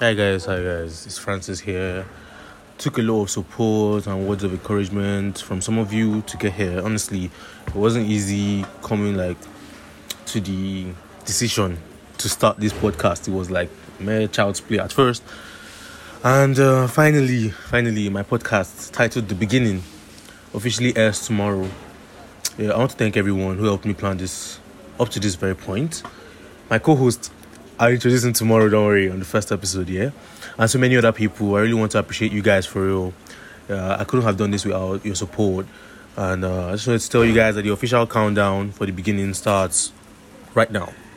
Hi guys, hi guys. It's Francis here. Took a lot of support and words of encouragement from some of you to get here. Honestly, it wasn't easy coming like to the decision to start this podcast. It was like mere child's play at first. And uh, finally, finally, my podcast titled The Beginning officially airs tomorrow. Yeah, I want to thank everyone who helped me plan this up to this very point. My co host, I'll introduce him tomorrow, don't worry, on the first episode, yeah? And so many other people. I really want to appreciate you guys for real. Uh, I couldn't have done this without your support. And uh, I just wanted to tell you guys that the official countdown for the beginning starts right now.